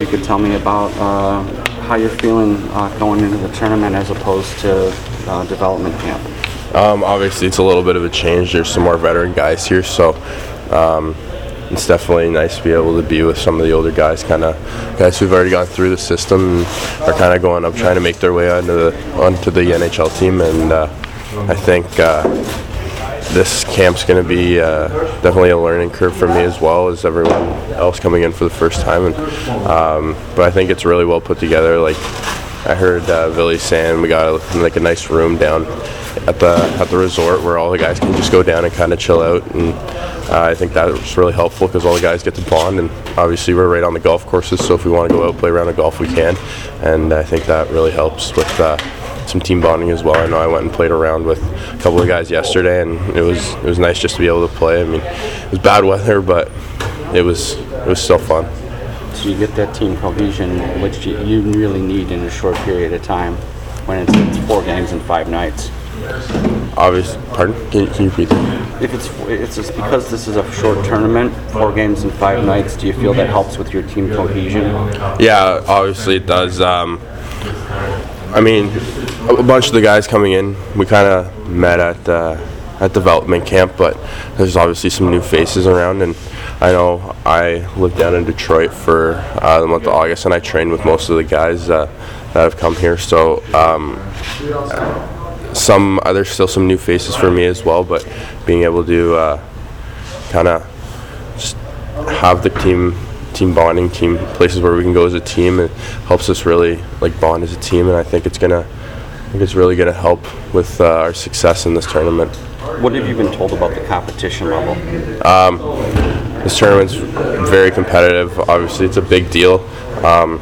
You could tell me about uh, how you're feeling uh, going into the tournament as opposed to uh, development camp. Um, obviously, it's a little bit of a change. There's some more veteran guys here, so um, it's definitely nice to be able to be with some of the older guys, kind of guys who've already gone through the system and are kind of going up, trying to make their way onto the onto the NHL team. And uh, I think uh, this camp's going to be uh, definitely a learning curve for me as well as everyone else coming in for the first time. And um, but I think it's really well put together. Like I heard uh, Billy saying, we got like a nice room down at the at the resort where all the guys can just go down and kind of chill out. And uh, I think that was really helpful because all the guys get to bond. And obviously we're right on the golf courses, so if we want to go out play around the golf, we can. And I think that really helps with. Uh, some team bonding as well. I know I went and played around with a couple of guys yesterday, and it was it was nice just to be able to play. I mean, it was bad weather, but it was it was still fun. So you get that team cohesion, which you, you really need in a short period of time when it's, it's four games and five nights. Obviously, pardon? Can you, can you repeat that? If it's it's just because this is a short tournament, four games and five nights, do you feel that helps with your team cohesion? Yeah, obviously it does. Um, I mean, a bunch of the guys coming in, we kind of met at uh, at development camp, but there's obviously some new faces around, and I know I lived down in Detroit for uh, the month of August, and I trained with most of the guys uh, that have come here. So um, some uh, there's still some new faces for me as well, but being able to uh, kind of have the team team bonding team places where we can go as a team it helps us really like bond as a team and i think it's gonna i think it's really gonna help with uh, our success in this tournament. What have you been told about the competition level? this tournament's very competitive. Obviously it's a big deal. Um,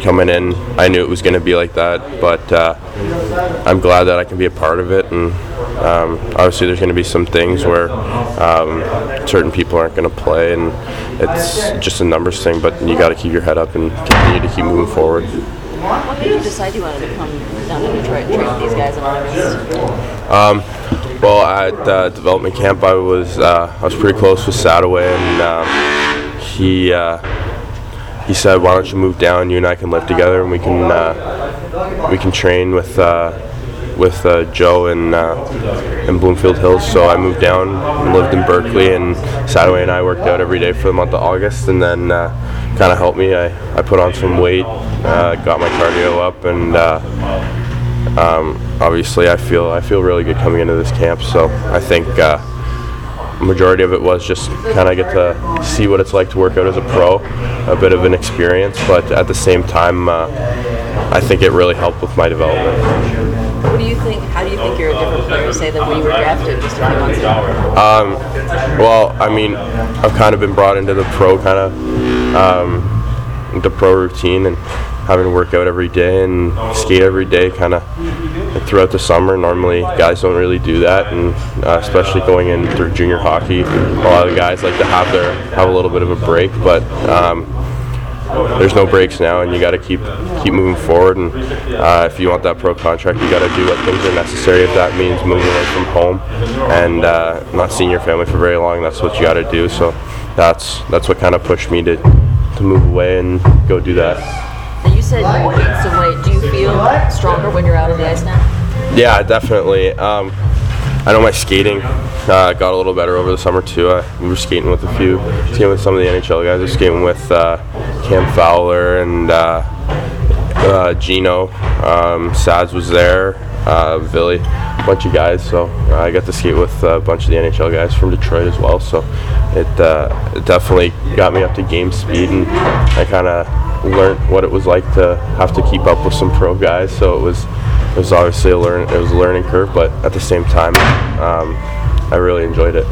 coming in i knew it was going to be like that but uh, i'm glad that i can be a part of it and um, obviously there's going to be some things where um, certain people aren't going to play and it's just a numbers thing but you got to keep your head up and continue to keep moving forward What made you decide you wanted to come down to Detroit and train these guys in August? Well, at uh, development camp, I was uh, I was pretty close with Sadowy, and um, he uh, he said, "Why don't you move down? You and I can live together, and we can uh, we can train with uh, with uh, Joe in uh, in Bloomfield Hills." So I moved down and lived in Berkley, and Sadowy and I worked out every day for the month of August, and then uh, kind of helped me. I, I put on some weight, uh, got my cardio up, and. Uh, um, obviously I feel I feel really good coming into this camp. So I think uh, majority of it was just kind of get to see what it's like to work out as a pro, a bit of an experience, but at the same time, uh, I think it really helped with my development. What do you think? How do you think you're a different player, say, than when you were drafted just a few months ago? Well, I mean, I've kind of been brought into the pro kind of um, the pro routine and having to work out every day and skate every day kind of throughout the summer. Normally, guys don't really do that, and uh, especially going in through junior hockey, a lot of guys like to have their have a little bit of a break, but. Um, there's no breaks now, and you got to keep keep moving forward. And uh, if you want that pro contract, you got to do what things are necessary. If that means moving away from home and uh, not seeing your family for very long, that's what you got to do. So that's that's what kind of pushed me to to move away and go do that. You said you gained some weight. Do you feel stronger when you're out on the ice now? Yeah, definitely. Um, I know my skating uh, got a little better over the summer too. I, we were skating with a few, skating with some of the NHL guys. I was skating with uh, Cam Fowler and uh, uh, Gino. Um, Sads was there. Uh, Billy, a bunch of guys. So uh, I got to skate with a bunch of the NHL guys from Detroit as well. So it, uh, it definitely got me up to game speed, and I kind of learned what it was like to have to keep up with some pro guys. So it was it was obviously a learn it was a learning curve, but at the same time, um, I really enjoyed it.